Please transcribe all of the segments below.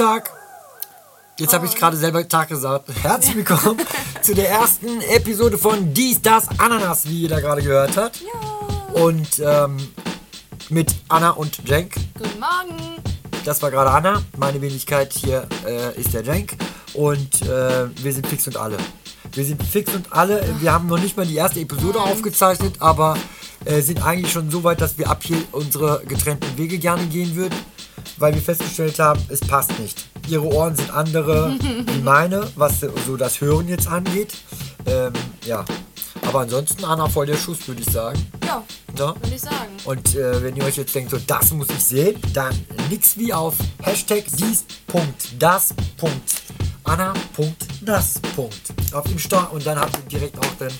Tag. Jetzt habe ich gerade selber Tag gesagt. Herzlich willkommen zu der ersten Episode von Dies, Das, Ananas, wie jeder gerade gehört hat. Ja. Und ähm, mit Anna und Jenk. Guten Morgen. Das war gerade Anna. Meine Wenigkeit hier äh, ist der Jenk. Und äh, wir sind fix und alle. Wir sind fix und alle. Wir haben noch nicht mal die erste Episode aufgezeichnet, aber äh, sind eigentlich schon so weit, dass wir ab hier unsere getrennten Wege gerne gehen würden, weil wir festgestellt haben, es passt nicht. Ihre Ohren sind andere wie meine, was so das Hören jetzt angeht. Ähm, ja. Aber ansonsten Anna voll der Schuss, würde ich sagen. Ja, Ja? würde ich sagen. Und äh, wenn ihr euch jetzt denkt, so das muss ich sehen, dann nix wie auf Hashtag dies.das.anna.das. Auf Insta und dann habt ihr direkt auch dann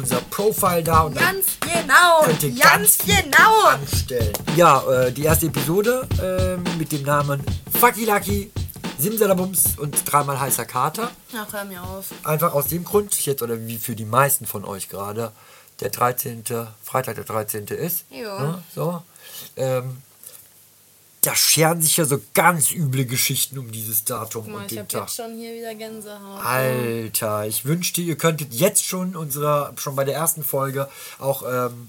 unser Profile da und dann Ganz genau. könnt ihr Ganz viel genau. anstellen. Ja, äh, die erste Episode ähm, mit dem Namen Fucky Lucky, Simsalabums und dreimal heißer Kater. Ach, hör mir auf. Einfach aus dem Grund, jetzt oder wie für die meisten von euch gerade, der 13. Freitag der 13. ist. Jo. Ne, so. Ähm, da scheren sich ja so ganz üble Geschichten um dieses Datum Guck mal, und ich den habe Tag. jetzt schon hier wieder Gänsehaut. Alter, ich wünschte, ihr könntet jetzt schon unserer, schon bei der ersten Folge auch ähm,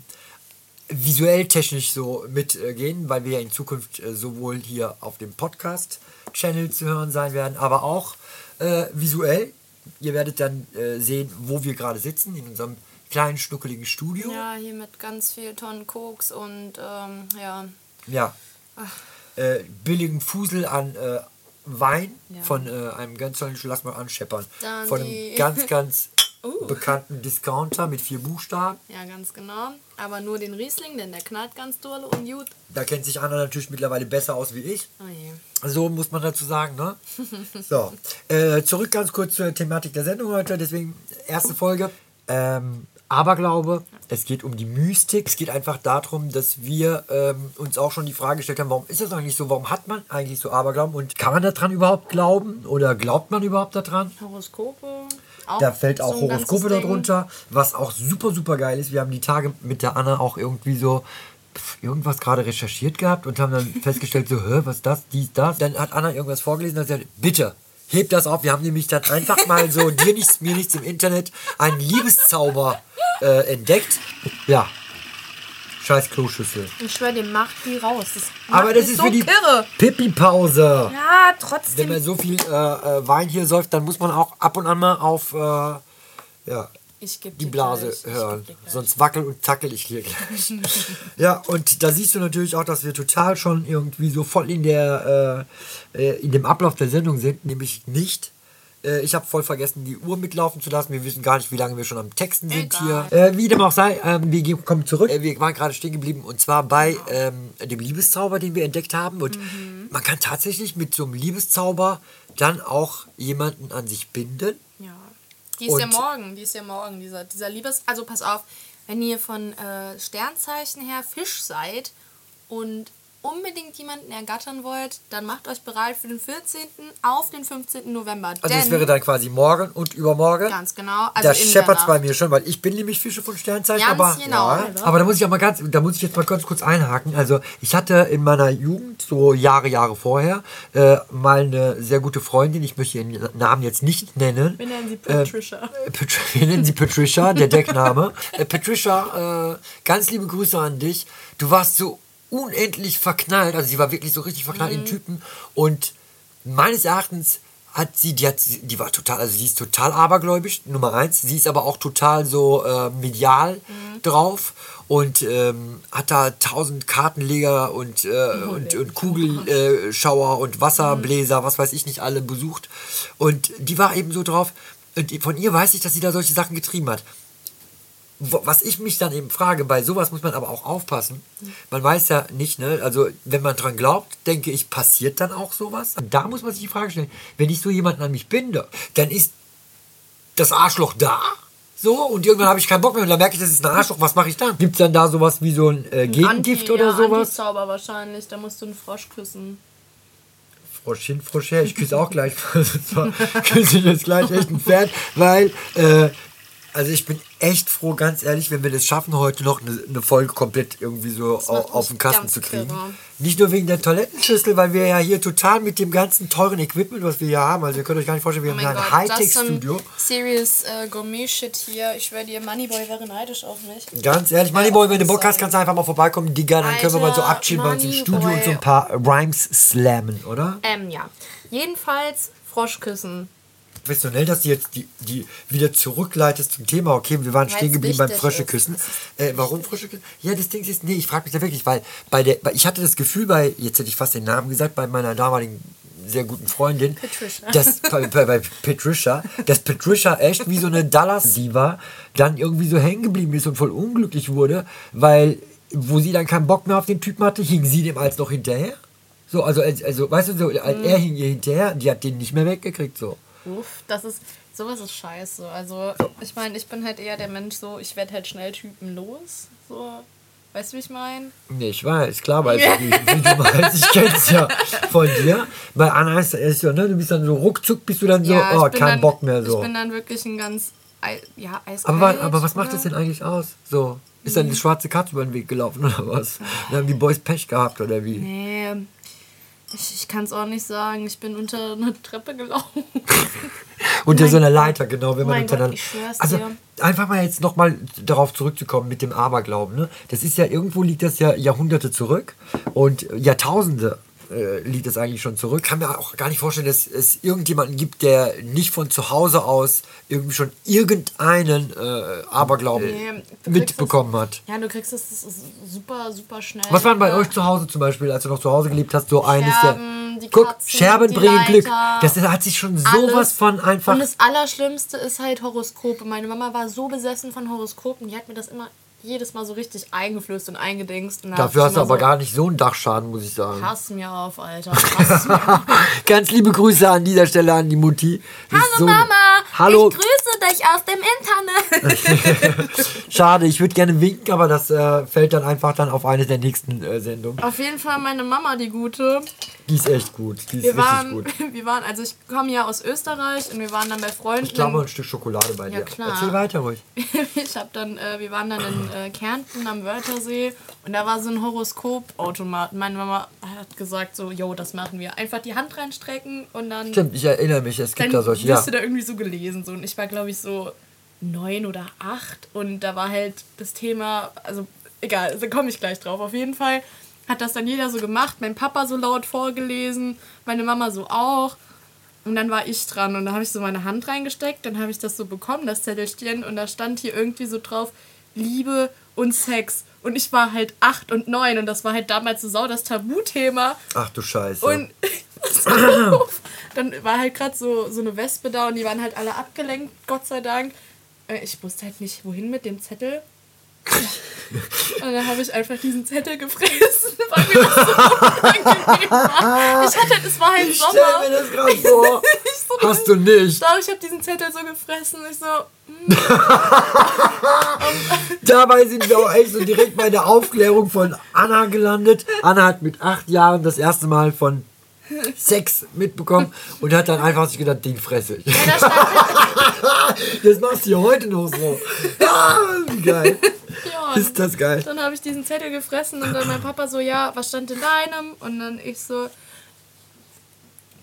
visuell technisch so mitgehen, weil wir ja in Zukunft äh, sowohl hier auf dem Podcast-Channel zu hören sein werden, aber auch äh, visuell. Ihr werdet dann äh, sehen, wo wir gerade sitzen, in unserem kleinen, schnuckeligen Studio. Ja, hier mit ganz viel Tonnen Koks und ähm, ja. Ja. Äh, billigen Fusel an äh, Wein Ja. von äh, einem ganz tollen, lass mal anscheppern, Dann von einem ganz, ganz Uh. bekannten Discounter mit vier Buchstaben. Ja, ganz genau. Aber nur den Riesling, denn der knallt ganz doll und gut. Da kennt sich Anna natürlich mittlerweile besser aus wie ich. Oh je. So muss man dazu sagen, ne? So, äh, zurück ganz kurz zur Thematik der Sendung heute. Deswegen erste Folge. Ähm, Aberglaube. Es geht um die Mystik. Es geht einfach darum, dass wir ähm, uns auch schon die Frage gestellt haben, warum ist das eigentlich so? Warum hat man eigentlich so Aberglauben? Und kann man daran überhaupt glauben? Oder glaubt man überhaupt daran? Horoskope. Da fällt so auch ganzes Horoskope darunter, was auch super, super geil ist. Wir haben die Tage mit der Anna auch irgendwie so irgendwas gerade recherchiert gehabt und haben dann festgestellt, so, hä, was ist das, dies, das. Dann hat Anna irgendwas vorgelesen und hat gesagt, bitte, heb das auf. Wir haben nämlich dann einfach mal so, dir nichts, mir nichts im Internet, einen Liebeszauber äh, entdeckt. Ja. Scheiß Kloschüssel. Ich schwöre, dir macht die raus. Das Aber das ist so für die kirre. Pipi-Pause. Ja, Wenn trotzdem. man so viel äh, äh, Wein hier säuft, dann muss man auch ab und an mal auf äh, ja, die dir Blase gleich. Ich hören. Sonst wackel und zackel ich hier gleich. ja, und da siehst du natürlich auch, dass wir total schon irgendwie so voll in der äh, äh, in dem Ablauf der Sendung sind, nämlich nicht. Äh, Ich habe voll vergessen, die Uhr mitlaufen zu lassen. Wir wissen gar nicht, wie lange wir schon am Texten sind Egal. hier. Äh, wie dem auch sei, ähm, wir kommen zurück. Äh, wir waren gerade stehen geblieben und zwar bei ähm, dem Liebeszauber, den wir entdeckt haben. Und Mhm. man kann tatsächlich mit so einem Liebeszauber dann auch jemanden an sich binden. Die ist ja morgen, die ist ja morgen, dieser, dieser Liebes... Also pass auf, wenn ihr von äh, Sternzeichen her Fisch seid und unbedingt jemanden ergattern wollt, dann macht euch bereit für den 14. auf den 15. November. Also denn, das wäre dann quasi morgen und übermorgen. Ganz genau. Also da in der scheppert es bei mir schon, weil ich bin nämlich Fische von Sternzeichen, Ganz aber genau, ja, aber da muss ich auch mal ganz, da muss ich jetzt mal ganz kurz einhaken. Also ich hatte in meiner Jugend so Jahre, Jahre vorher äh, mal eine sehr gute Freundin. Ich möchte ihren Namen jetzt nicht nennen. Wir nennen sie Patricia. Äh, Patri wir nennen sie Patricia, der Deckname. äh, Patricia, äh, ganz liebe Grüße an dich. Du warst so unendlich verknallt, also sie war wirklich so richtig verknallt Mhm. in Typen und meines Erachtens hat sie, die hat, die war total, also sie ist total abergläubisch, Nummer eins. Sie ist aber auch total so äh, medial Mhm. drauf und ähm, hat da tausend Kartenleger und, äh, und, und Kugelschauer und Wasserbläser, was weiß ich nicht, alle besucht. Und die war eben so drauf. Und von ihr weiß ich, dass sie da solche Sachen getrieben hat. Was ich mich dann eben frage, bei sowas muss man aber auch aufpassen. Man weiß ja nicht, ne? Also, wenn man dran glaubt, denke ich, passiert dann auch sowas. Und da muss man sich die Frage stellen, wenn ich so jemanden an mich binde, dann ist das Arschloch da. So, und irgendwann habe ich keinen Bock mehr und dann merke ich, das ist ein Arschloch. Was mache ich dann? Gibt es dann da sowas wie so ein äh, Gegengift Anti- oder ja, sowas? Antizauber wahrscheinlich, da musst du einen Frosch küssen. Frosch hin, Frosch her. Ich küsse auch gleich. Zwar küsse ich jetzt gleich echt ein Pferd, weil äh, Also ich bin echt froh, ganz ehrlich, wenn wir das schaffen, heute noch eine, eine Folge komplett irgendwie so auf mich den Kasten zu kriegen. kirre. Nicht nur wegen der Toilettenschüssel, weil wir ja hier total mit dem ganzen teuren Equipment, was wir hier haben, also ihr könnt euch gar nicht vorstellen, wir Oh haben ja ein Hightech-Studio. serious äh, Gourmet-Shit hier. Ich schwöre dir, Moneyboy wäre neidisch auf mich. Ganz ehrlich, Moneyboy, wenn du Bock hast, kannst du einfach mal vorbeikommen, Digga, dann können wir mal so Alter, abchillen bei uns im Studio Moneyboy. und so ein paar Rhymes slammen, oder? Ähm, ja. Jedenfalls Froschküssen. Professionell, dass du jetzt die, die wieder zurückleitest zum Thema. Okay, wir waren Weil's stehen geblieben beim Frösche küssen. Äh, warum Frösche küssen? Ja, das Ding ist, nee, ich frage mich da wirklich, weil bei der, ich hatte das Gefühl bei, jetzt hätte ich fast den Namen gesagt, bei meiner damaligen sehr guten Freundin, Patricia. dass bei, bei, Patricia, dass Patricia echt wie so eine Dallas-Diva dann irgendwie so hängen geblieben ist und voll unglücklich wurde, weil wo sie dann keinen Bock mehr auf den Typen hatte, hing sie dem als noch hinterher. So, also, als- also weißt du, so, Mhm. er hing ihr hinterher, die hat den nicht mehr weggekriegt, so. Uff, das ist. Sowas ist scheiße. Also, ich meine, ich bin halt eher der Mensch so, ich werde halt schnell Typen los. So. Weißt du, wie ich meine? Nee, ich weiß, klar weiß ich, wie, wie du meinst. Ich kenn's ja von dir. Bei Anna ist es so, ne? Du bist dann so ruckzuck, bist du dann so, ich oh, kein dann, Bock mehr so. Ich bin dann wirklich ein ganz. Ja, eiskalt. Aber, aber was macht oder? das denn eigentlich aus? So, ist dann die schwarze Katze über den Weg gelaufen oder was? Dann haben die Boys Pech gehabt oder wie? Nee. Ich, ich kann es auch nicht sagen. Ich bin unter eine Treppe gelaufen. Unter mein so einer. Leiter, genau, wenn man untereinander. Gott, ich schwör's also dir. einfach mal jetzt nochmal darauf zurückzukommen mit dem Aberglauben. Ne? Das ist ja irgendwo liegt das ja Jahrhunderte zurück und Jahrtausende äh, liegt das eigentlich schon zurück. Kann mir auch gar nicht vorstellen, dass es irgendjemanden gibt, der nicht von zu Hause aus irgendwie schon irgendeinen äh, Aberglauben Nee, mitbekommen das- hat. Ja, du kriegst es das ist super, super schnell. Was war denn bei euch zu Hause zum Beispiel, als du noch zu Hause gelebt hast, so eines Scherben, der. Guck, Katzen, Scherben die bringen Glück. Leiter, Das hat sich schon alles. sowas von einfach. Und das Allerschlimmste ist halt Horoskope. Meine Mama war so besessen von Horoskopen, die hat mir das immer jedes Mal so richtig eingeflößt und eingedingst. Und da Dafür hast du aber so, gar nicht so einen Dachschaden, muss ich sagen. Pass mir auf, Alter. Mir auf. Ganz liebe Grüße an dieser Stelle an die Mutti. Hallo so- Mama, Hallo. ich grüße dich aus dem Internet. Schade, ich würde gerne winken, aber das äh, fällt dann einfach dann auf eine der nächsten äh, Sendungen. auf jeden Fall meine Mama, die gute. Die ist echt gut. Die ist Wir waren, gut. wir waren, also ich komme ja aus Österreich und wir waren dann bei Freunden. Ich glaube, ein Stück Schokolade bei Ja, dir. klar. Erzähl weiter ruhig. ich habe dann, äh, wir waren dann in äh, Kärnten am Wörthersee und da war so ein Horoskopautomat. Meine Mama hat gesagt so, yo, das machen wir. Einfach die Hand reinstrecken und dann, Stimmt, ich erinnere mich, es gibt dann da solche. Ja. du da irgendwie so gelesen. So. Und ich war, glaube ich, so neun oder acht und da war halt das Thema, also egal, da komme ich gleich drauf. Auf jeden Fall hat das dann jeder so gemacht. Mein Papa so laut vorgelesen, meine Mama so auch. Und dann war ich dran und da habe ich so meine Hand reingesteckt, dann habe ich das so bekommen, das Zettelchen, und da stand hier irgendwie so drauf, Liebe und Sex. Und ich war halt acht und neun und das war halt damals so sau das Tabuthema. Ach du Scheiße. Und dann war halt gerade so, so eine Wespe da und die waren halt alle abgelenkt, Gott sei Dank. Äh, Ich wusste halt nicht, wohin mit dem Zettel. Und dann habe ich einfach diesen Zettel gefressen, weil mir das so unangenehm war. Ich hatte, es war halt ich stell Sommer. mir das gerade vor. So, Hast du nicht. Doch, ich habe diesen Zettel so gefressen. Ich so, Dabei sind wir auch echt so direkt bei der Aufklärung von Anna gelandet. Anna hat mit acht Jahren das erste Mal von Sex mitbekommen und hat dann einfach sich gedacht, den fresse ich. Das machst du ja heute noch so. Ah, wie geil. ja, Ist das geil. Dann habe ich diesen Zettel gefressen und dann mein Papa so, ja, was stand in deinem? Und dann ich so,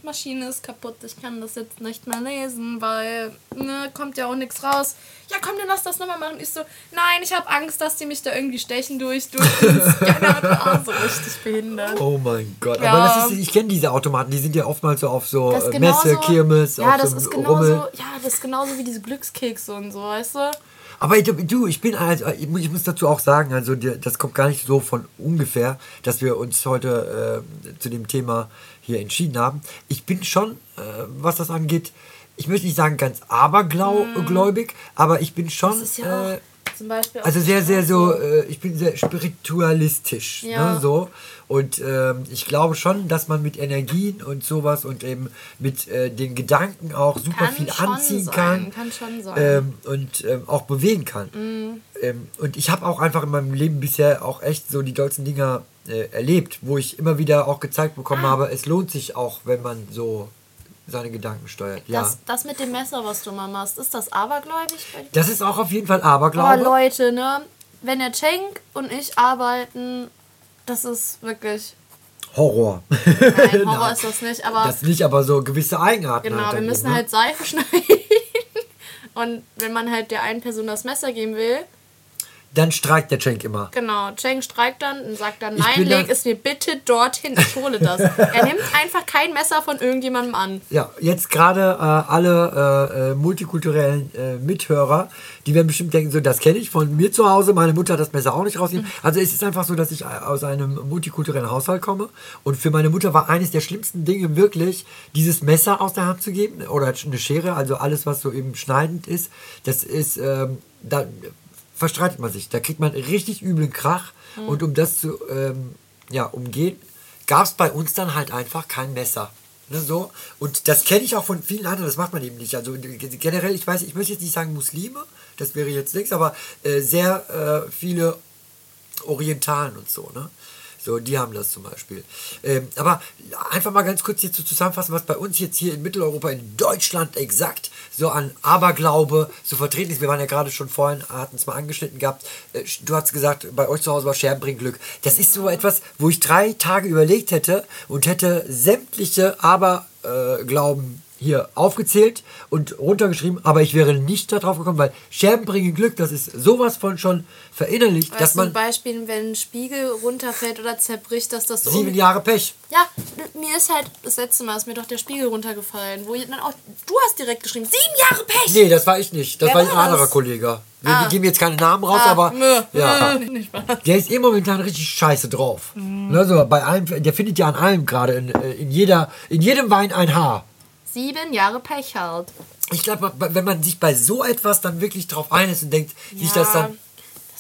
Maschine ist kaputt, ich kann das jetzt nicht mehr lesen, weil, ne, kommt ja auch nichts raus. Ja, komm, dann lass das nochmal machen. Ich so, nein, ich habe Angst, dass die mich da irgendwie stechen durch, durch den Scanner. So richtig behindert. Oh mein Gott. Ja. Aber das ist, ich kenne diese Automaten, die sind ja oftmals so auf so äh, Messe, Kirmes, ja, auf das so ist genauso, Rummel. ja, das ist genauso wie diese Glückskekse und so, weißt du? Aber du, ich bin also, ich muss- dazu auch sagen, also das kommt gar nicht so von ungefähr, dass wir uns heute äh, zu dem Thema hier entschieden haben. Ich bin schon, äh, was das angeht, ich möchte nicht sagen ganz abergläubig, aber ich bin schon Mhm. Ja äh, zum Beispiel. also sehr, sehr so, äh, ich bin sehr spiritualistisch, Ja. ne, so. Und ähm, ich glaube schon, dass man mit Energien und sowas und eben mit äh, den Gedanken auch super Kann viel anziehen sein, kann. kann schon sein. Ähm, und ähm, auch bewegen kann. Ähm, und ich habe auch einfach in meinem Leben bisher auch echt so die dollsten Dinger äh, erlebt, wo ich immer wieder auch gezeigt bekommen habe, es lohnt sich auch, wenn man so seine Gedanken steuert. Ja. Das, das mit dem Messer, was du mal machst, ist das abergläubig? Das ist auch auf jeden Fall Aber Aberglaube. Leute, ne? Wenn der Cenk und ich arbeiten, das ist wirklich. Horror. Nein, Horror ist das nicht, aber Das nicht, aber so gewisse Eigenarten. genau, halt wir müssen ne? halt Seife schneiden. Und wenn man halt der einen Person das Messer geben will, Dann streikt der Cenk immer. genau, Cenk streikt dann und sagt dann, nein, leg dann- es mir bitte dorthin, ich hole das. er nimmt einfach kein Messer von irgendjemandem an. Ja, jetzt gerade äh, alle äh, äh, multikulturellen äh, Mithörer, die werden bestimmt denken, so, das kenne ich von mir zu Hause, meine Mutter hat das Messer auch nicht rausnehmen. Also es ist einfach so, dass ich aus einem multikulturellen Haushalt komme und für meine Mutter war eines der schlimmsten Dinge wirklich, dieses Messer aus der Hand zu geben oder eine Schere, also alles, was so eben schneidend ist, das ist, ähm, da verstreitet man sich, da kriegt man richtig üblen Krach und um das zu ähm, ja, umgehen, gab es bei uns dann halt einfach kein Messer. Ne, so. Und das kenne ich auch von vielen anderen, das macht man eben nicht. Also generell, ich weiß, ich möchte jetzt nicht sagen Muslime, das wäre jetzt nichts, aber äh, sehr äh, viele Orientalen und so, ne? So, die haben das zum Beispiel. Ähm, aber einfach mal ganz kurz jetzt so zusammenfassen, was bei uns jetzt hier in Mitteleuropa, in Deutschland exakt so an Aberglaube so vertreten ist. Wir waren ja gerade schon vorhin, hatten es mal angeschnitten gehabt. Äh, Du hast gesagt, bei euch zu Hause war Scherben bringt Glück. Das ist so etwas, wo ich drei Tage überlegt hätte und hätte sämtliche Aberglauben hier aufgezählt und runtergeschrieben, aber ich wäre nicht darauf gekommen, weil Scherben bringen Glück, das ist sowas von schon verinnerlicht, dass Weißt du, man zum Beispiel, wenn ein Spiegel runterfällt oder zerbricht, dass das so. sieben Jahre Pech. Ja, mir ist halt das letzte Mal ist mir doch der Spiegel runtergefallen, wo dann auch du hast direkt geschrieben, sieben Jahre Pech. Nee, das war ich nicht. Das Wer war ein anderer? Kollege. Wir Ah. geben jetzt keine Namen raus, Ah, aber nö, ja. nö, nicht wahr. der ist eh momentan richtig scheiße drauf. Mhm. Ne, so bei allem, der findet ja an allem gerade in, äh, in, jeder, in jedem Wein ein Haar. Sieben Jahre Pech halt. Ich glaube, wenn man sich bei so etwas dann wirklich drauf einlässt und denkt, sich Ja. das dann.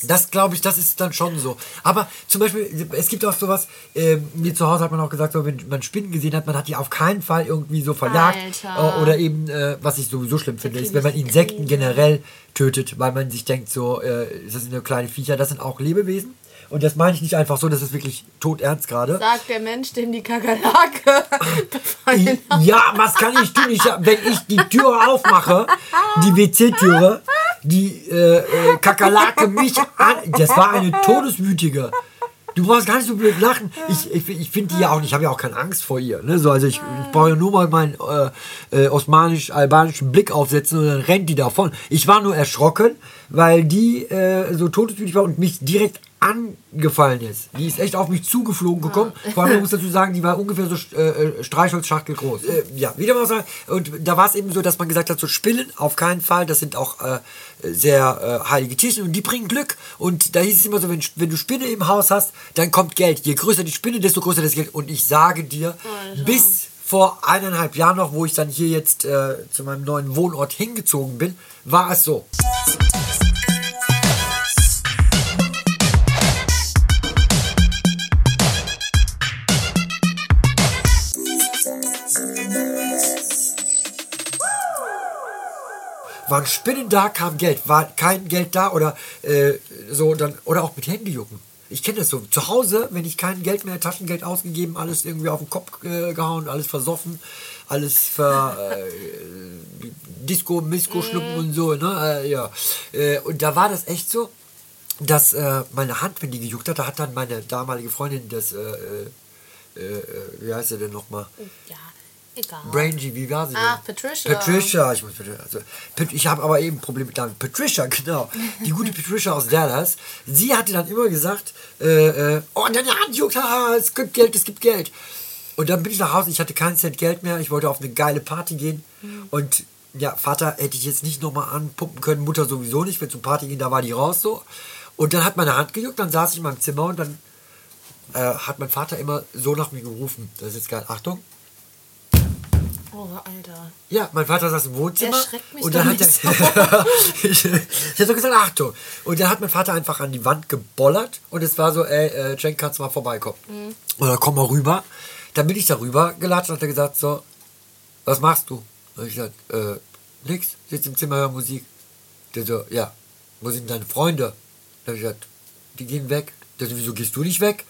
Das glaube ich, das ist dann schon so. Aber zum Beispiel, es gibt auch sowas, ähm, mir zu Hause hat man auch gesagt, so, wenn man Spinnen gesehen hat, man hat die auf keinen Fall irgendwie so verjagt. Äh, Oder eben, äh, was ich sowieso schlimm finde, ist, wenn man ich Insekten generell tötet, weil man sich denkt, so, äh, das sind nur kleine Viecher, das sind auch Lebewesen. Und das meine ich nicht einfach so, das ist wirklich todernst gerade. Sagt der Mensch, dem die Kakerlake befallen. Ja, was kann ich tun? Ich, wenn ich die Türe aufmache, die WC-Türe, die äh, äh, Kakerlake mich an. Das war eine Todeswütige. Du brauchst gar nicht so blöd lachen. Ich, ich, ich finde die ja auch nicht, ich habe ja auch keine Angst vor ihr. Ne? So, also ich, ich brauche ja nur mal meinen äh, äh, osmanisch-albanischen Blick aufsetzen und dann rennt die davon. Ich war nur erschrocken, weil die äh, so todeswütig war und mich direkt angefallen ist. Die ist echt auf mich zugeflogen gekommen. Vor allem, man muss dazu sagen, die war ungefähr so äh, äh, Streichholzschachtel groß. Äh, ja, wieder mal sagen. Und da war es eben so, dass man gesagt hat, so Spinnen auf keinen Fall. Das sind auch äh, sehr äh, heilige Tierchen und die bringen Glück. Und da hieß es immer so, wenn, wenn du Spinne im Haus hast, dann kommt Geld. Je größer die Spinne, desto größer das Geld. Und ich sage dir, bis vor eineinhalb Jahren noch, wo ich dann hier jetzt äh, zu meinem neuen Wohnort hingezogen bin, war es so. Waren Spinnen da, kam Geld. War kein Geld da oder äh, so dann oder auch mit Handyjucken. Ich kenne das so. Zu Hause, wenn ich kein Geld mehr, Taschengeld ausgegeben, alles irgendwie auf den Kopf äh, gehauen, alles versoffen, alles ver äh, Disco, Misko schlucken und so, ne? Äh, ja. Äh, und da war das echt so, dass äh, meine Hand, wenn die gejuckt hat, da hat dann meine damalige Freundin das, wie heißt sie denn nochmal? Ja, egal. Brangy, wie war sie denn? Ah, Patricia. Patricia, ich muss also, ich habe aber eben ein Problem mit Namen. Patricia, genau. Die gute Patricia aus Dallas. Sie hatte dann immer gesagt, äh, äh, oh, deine Hand juckt, haha, es gibt Geld, es gibt Geld. Und dann bin ich nach Hause, ich hatte keinen Cent Geld mehr, ich wollte auf eine geile Party gehen. Und ja, Vater hätte ich jetzt nicht nochmal anpumpen können, Mutter sowieso nicht, wenn zum Party gehen, da war die raus so. Und dann hat meine Hand gejuckt, dann saß ich in meinem Zimmer und dann äh, hat mein Vater immer so nach mir gerufen. Das ist jetzt geil. Achtung. Oh, Alter. Ja, mein Vater saß im Wohnzimmer. Erschreckt mich und dann hat er. nicht ich ich habe so gesagt, Achtung. Und dann hat mein Vater einfach an die Wand gebollert und es war so, ey, äh, Cenk, kannst du mal vorbeikommen? Mhm. Oder komm mal rüber. Dann bin ich da rüber gelatscht und hat er gesagt, so, was machst du? Und ich gesagt, äh, nix, sitz im Zimmer, hör Musik. Der so, ja, wo sind deine Freunde? Dann habe ich gesagt, die gehen weg. Der so, wieso gehst du nicht weg?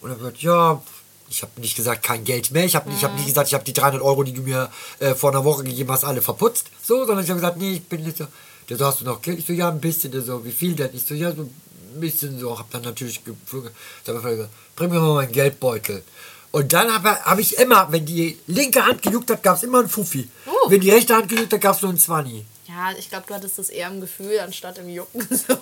Und er hat gesagt, ja, Ich habe nicht gesagt, kein Geld mehr. Ich habe nicht, ich hab nicht gesagt, ich habe die 300 Euro, die du mir äh, vor einer Woche gegeben hast, alle verputzt. So, sondern ich habe gesagt, nee, ich bin nicht so. Der so, hast du noch Geld? Ich so, ja, ein bisschen. Der so, wie viel denn? Ich so, ja, so ein bisschen so. Hab dann natürlich geflogen. Dann habe ich gesagt, bring mir mal meinen Geldbeutel. Und dann habe hab ich immer, wenn die linke Hand gejuckt hat, gab es immer einen Fuffi. Oh. Wenn die rechte Hand gejuckt hat, gab es nur einen Zwanni. Ja, ich glaube, du hattest das eher im Gefühl anstatt im Jucken. So.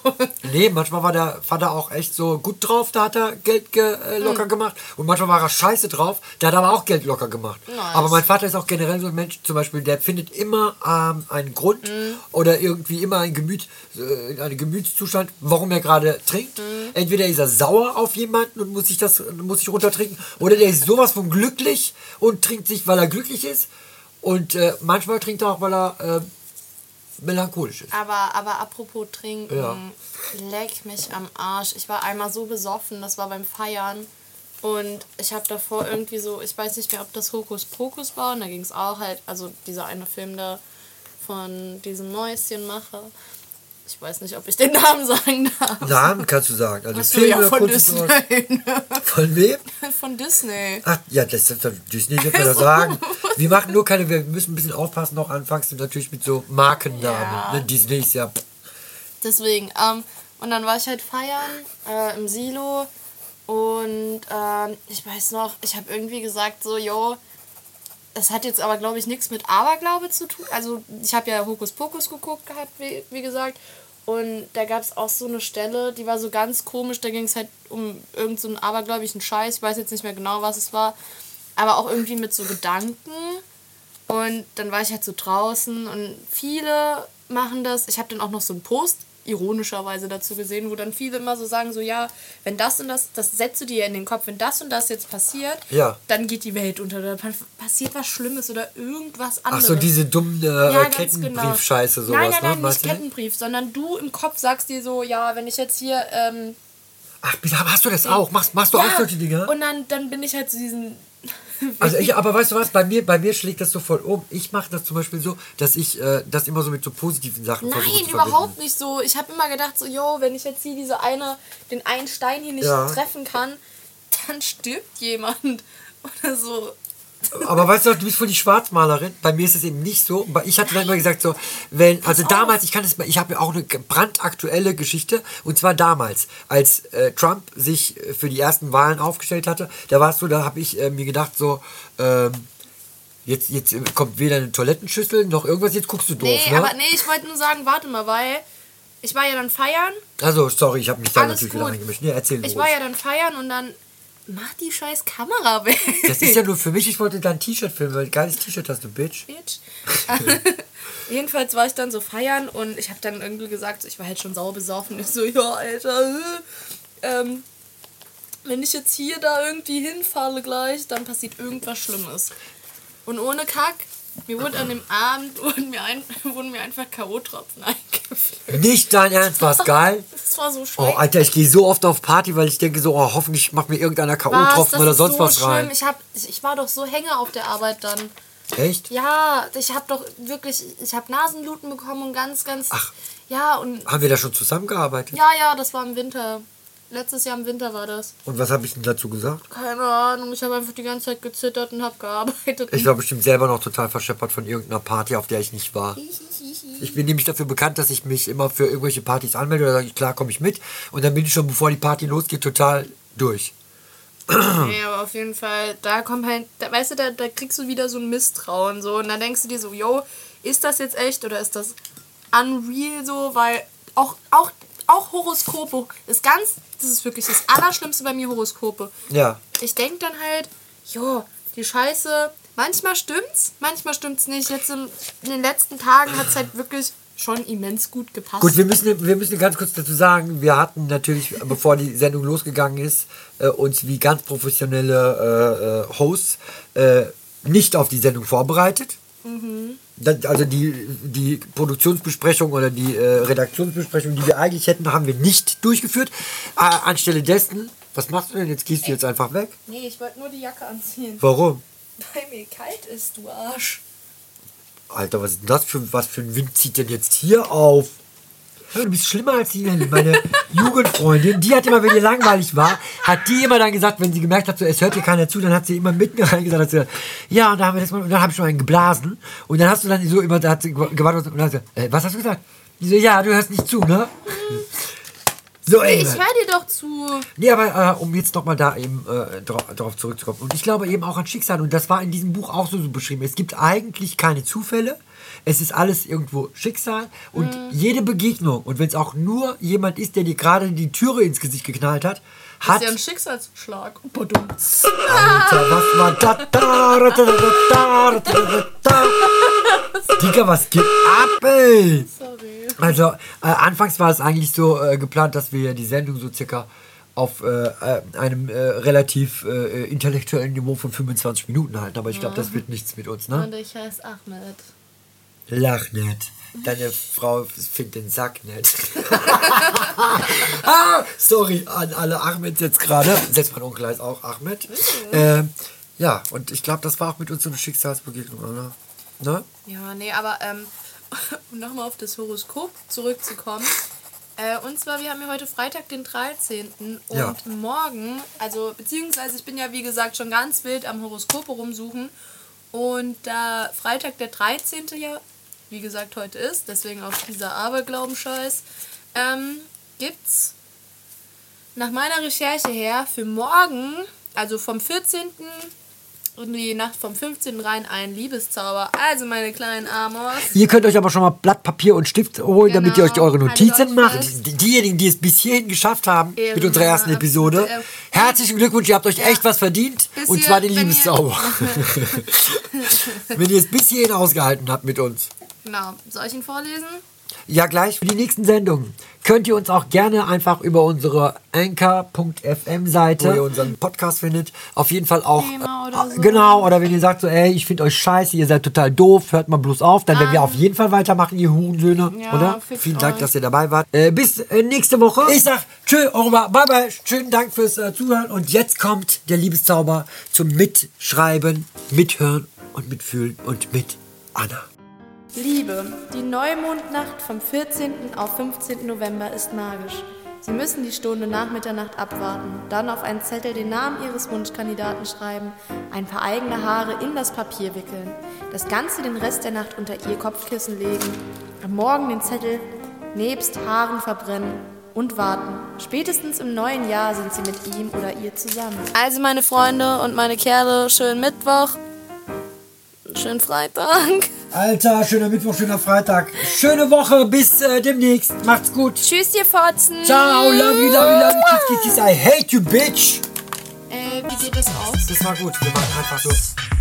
Nee, manchmal war der Vater auch echt so gut drauf, da hat er Geld ge äh, locker gemacht. Und manchmal war er scheiße drauf, da hat er aber auch Geld locker gemacht. Nice. Aber mein Vater ist auch generell so ein Mensch, zum Beispiel, der findet immer ähm, einen Grund Hm. oder irgendwie immer ein Gemüt, äh, einen Gemütszustand, warum er gerade trinkt. Hm. Entweder ist er sauer auf jemanden und muss sich das muss sich runtertrinken, oder der ist sowas von glücklich und trinkt sich, weil er glücklich ist. Und äh, manchmal trinkt er auch, weil er äh, melancholisch ist. Aber, aber apropos trinken, Ja. leck mich am Arsch. Ich war einmal so besoffen, das war beim Feiern. Und ich habe davor irgendwie so, ich weiß nicht mehr, ob das Hokus Pokus war. Und da ging es auch halt, also dieser eine Film da von diesem Mäuschenmacher. Ich weiß nicht, ob ich den Namen sagen darf. Namen kannst du sagen. Also Achso, ja, von. Disney. Von wem? von Disney. Ach, ja, das ist Disney, wird man das sagen. Wir machen nur keine, wir müssen ein bisschen aufpassen, noch anfangs natürlich mit so Markennamen. Ja. Ne? Disney ist ja. Deswegen, ähm, und dann war ich halt feiern äh, im Silo und ähm, ich weiß noch, ich habe irgendwie gesagt so, yo, es hat jetzt aber, glaube ich, nichts mit Aberglaube zu tun. Also ich habe ja Hokus Pokus geguckt gehabt, wie, wie gesagt. Und da gab es auch so eine Stelle, die war so ganz komisch. Da ging es halt um irgendeinen so abergläubischen Scheiß. Ich weiß jetzt nicht mehr genau, was es war. Aber auch irgendwie mit so Gedanken. Und dann war ich halt so draußen und viele machen das. Ich habe dann auch noch so einen Post ironischerweise dazu gesehen, wo dann viele immer so sagen, so ja, wenn das und das, das setzt du dir in den Kopf, wenn das und das jetzt passiert, Ja. dann geht die Welt unter, dann pa- passiert was Schlimmes oder irgendwas Ach anderes. so, diese dummen äh, Ja, Kettenbrief-Scheiße, genau. sowas, Nein, nein, nein, ne? nicht? Kettenbrief, sondern du im Kopf sagst dir so, ja, wenn ich jetzt hier ähm, Ach, hast du das auch? Machst, machst du auch solche Dinge? und dann, dann bin ich halt zu diesen Also ich, aber weißt du was, bei mir, bei mir schlägt das so voll um. Ich mache das zum Beispiel so, dass ich äh, das immer so mit so positiven Sachen versuche Nein, zu überhaupt verbinden. nicht so. Ich habe immer gedacht, so, yo, wenn ich jetzt hier diese eine, den einen Stein hier nicht Ja. treffen kann, dann stirbt jemand. Oder so. Aber weißt du, du bist voll die Schwarzmalerin. Bei mir ist es eben nicht so. Ich hatte dann immer gesagt so, wenn, also damals, ich kann es, ich habe ja auch eine brandaktuelle Geschichte. Und zwar damals, als äh, Trump sich äh, für die ersten Wahlen aufgestellt hatte. Da war es so, da habe ich äh, mir gedacht so, ähm, jetzt, jetzt äh, kommt weder eine Toilettenschüssel noch irgendwas. Jetzt guckst du doof, Nee, ne? aber nee, ich wollte nur sagen, warte mal, weil ich war ja dann feiern. Also sorry, ich habe mich da Alles natürlich gut. wieder reingemischt. Nee, erzähl Ich ruhig. war ja dann feiern und dann mach die scheiß Kamera weg. Das ist ja nur für mich. Ich wollte dein T-Shirt filmen, weil geiles T-Shirt hast du, Bitch. Bitch. Jedenfalls war ich dann so feiern und ich habe dann irgendwie gesagt, ich war halt schon sauer besoffen. Ich so, ja, Alter, äh, ähm, wenn ich jetzt hier da irgendwie hinfalle gleich, dann passiert irgendwas Schlimmes. Und ohne Kack, mir wurde an dem Abend wurden mir, ein, wurden mir einfach K.O.-Tropfen eingefüllt. Nicht dein Ernst, war's geil? Das war so Oh, schrecklich. Alter, ich gehe so oft auf Party, weil ich denke so, oh, hoffentlich macht mir irgendeiner K.O.-Tropfen oder sonst so was schlimm. rein. Ich, hab, ich, ich war doch so Hänger auf der Arbeit dann. Echt? Ja, ich habe doch wirklich, ich habe Nasenbluten bekommen und ganz, ganz. Ach. Ja, und Haben wir da schon zusammengearbeitet? ja, ja, das war im Winter. Letztes Jahr im Winter war das. Und was habe ich denn dazu gesagt? Keine Ahnung, ich habe einfach die ganze Zeit gezittert und habe gearbeitet. Ich war bestimmt selber noch total verscheppert von irgendeiner Party, auf der ich nicht war. Ich bin nämlich dafür bekannt, dass ich mich immer für irgendwelche Partys anmelde oder sage ich, klar, komme ich mit. Und dann bin ich schon, bevor die Party losgeht, total durch. nee, aber auf jeden Fall, da kommt halt, da, weißt du, da, da kriegst du wieder so ein Misstrauen so und dann denkst du dir so, yo, ist das jetzt echt oder ist das unreal so, weil auch, auch, auch Horoskope ist ganz, das ist wirklich das Allerschlimmste bei mir, Horoskope. Ja. ich denke dann halt, jo, die Scheiße, manchmal stimmt's, manchmal stimmt's nicht. Jetzt im, in den letzten Tagen hat's halt wirklich schon immens gut gepasst. Gut, wir müssen, wir müssen ganz kurz dazu sagen, wir hatten natürlich, bevor die Sendung losgegangen ist, äh, uns wie ganz professionelle äh, äh, Hosts äh, nicht auf die Sendung vorbereitet. Das, also die, die Produktionsbesprechung oder die äh, Redaktionsbesprechung, die wir eigentlich hätten, haben wir nicht durchgeführt. Äh, anstelle dessen, was machst du denn? Jetzt gehst du jetzt einfach weg. nee, ich wollte nur die Jacke anziehen. Warum? Weil mir kalt ist, du Arsch. Alter, was ist denn das für, was für ein Wind zieht denn jetzt hier auf? Du bist schlimmer als die Nelly, meine Jugendfreundin. Die hat immer, wenn ihr langweilig war, hat die immer dann gesagt, wenn sie gemerkt hat, so, es hört dir keiner zu, dann hat sie immer mitten rein gesagt, hat sie, ja, und, da haben wir das mal, und dann habe ich schon einen geblasen. Und dann hast du dann so immer, da hat sie gewartet und dann hat sie, äh, was hast du gesagt? Die so, ja, du hörst nicht zu, ne? So, ey. Ich höre dir doch zu. Nee, aber äh, um jetzt nochmal da eben äh, darauf zurückzukommen. Und ich glaube eben auch an Schicksal. Und das war in diesem Buch auch so, so beschrieben. Es gibt eigentlich keine Zufälle. Es ist alles irgendwo Schicksal. Und Mhm. jede Begegnung, und wenn es auch nur jemand ist, der dir gerade die Türe ins Gesicht geknallt hat, hat. ist ja ein Schicksalsschlag. Badum. Alter, was war das? Da, da, da, da, da, da, da. Digga, was geht ab, ey? Sorry. Also, äh, anfangs war es eigentlich so äh, geplant, dass wir die Sendung so circa auf äh, äh, einem äh, relativ äh, intellektuellen Niveau von 25 Minuten halten. Aber ich glaube, das wird nichts mit uns, ne? Und ich heiße Ahmed. Lach nicht. Deine Frau findet den Sack nicht. ah, sorry an alle Ahmeds jetzt gerade. Selbst mein Onkel heißt auch Ahmed. Ähm, ja, und ich glaube, das war auch mit uns so eine Schicksalsbegegnung, oder? Ne? Ja, nee, aber ähm, um nochmal auf das Horoskop zurückzukommen. Äh, und zwar, wir haben ja heute Freitag, den 13. Und Ja. morgen, also beziehungsweise ich bin ja wie gesagt schon ganz wild am Horoskop rumsuchen. Und da Freitag der 13. ja, wie gesagt, heute ist, deswegen auch dieser Aberglaubenscheiß, ähm, gibt's nach meiner Recherche her für morgen, also vom 14. in die Nacht vom 15. rein ein Liebeszauber. Also meine kleinen Amos. Ihr könnt euch aber schon mal Blatt Papier und Stift holen, damit ihr euch Genau, eure Notizen euch macht. fest. Diejenigen, die es bis hierhin geschafft haben Ehre, mit unserer ersten ja, Episode, äh, herzlichen Glückwunsch, ihr habt euch echt was verdient. Bis und zwar den Liebeszauber. Wenn ihr es bis hierhin ausgehalten habt mit uns. Genau. Soll ich ihn vorlesen? Ja, gleich für die nächsten Sendungen könnt ihr uns auch gerne einfach über unsere anchor.fm Seite, wo ihr unseren Podcast findet, auf jeden Fall auch. Thema oder äh, so. Genau, oder wenn ihr sagt so, ey, ich finde euch scheiße, ihr seid total doof, hört mal bloß auf, dann werden wir auf jeden Fall weitermachen, ihr Hurensöhne, Ja, oder? Vielen Dank, euch. dass ihr dabei wart. Äh, bis äh, nächste Woche. Ich sag tschö, revoir, bye bye, schönen Dank fürs äh, Zuhören und jetzt kommt der Liebeszauber zum Mitschreiben, Mithören und Mitfühlen und mit Anna. Liebe, die Neumondnacht vom 14. auf 15. November ist magisch. Sie müssen die Stunde nach Mitternacht abwarten, dann auf einen Zettel den Namen Ihres Wunschkandidaten schreiben, ein paar eigene Haare in das Papier wickeln, das Ganze den Rest der Nacht unter Ihr Kopfkissen legen, am Morgen den Zettel nebst Haaren verbrennen und warten. Spätestens im neuen Jahr sind Sie mit ihm oder ihr zusammen. Also meine Freunde und meine Kerle, schönen Mittwoch, schönen Freitag. Alter, schöner Mittwoch, schöner Freitag. Schöne Woche, bis äh, demnächst. Macht's gut. Tschüss, ihr Fotzen. Ciao, love you, love you, love you, kiss, kiss, kiss. I hate you, bitch. Äh, wie geht das aus? Das war gut. Wir machen einfach so.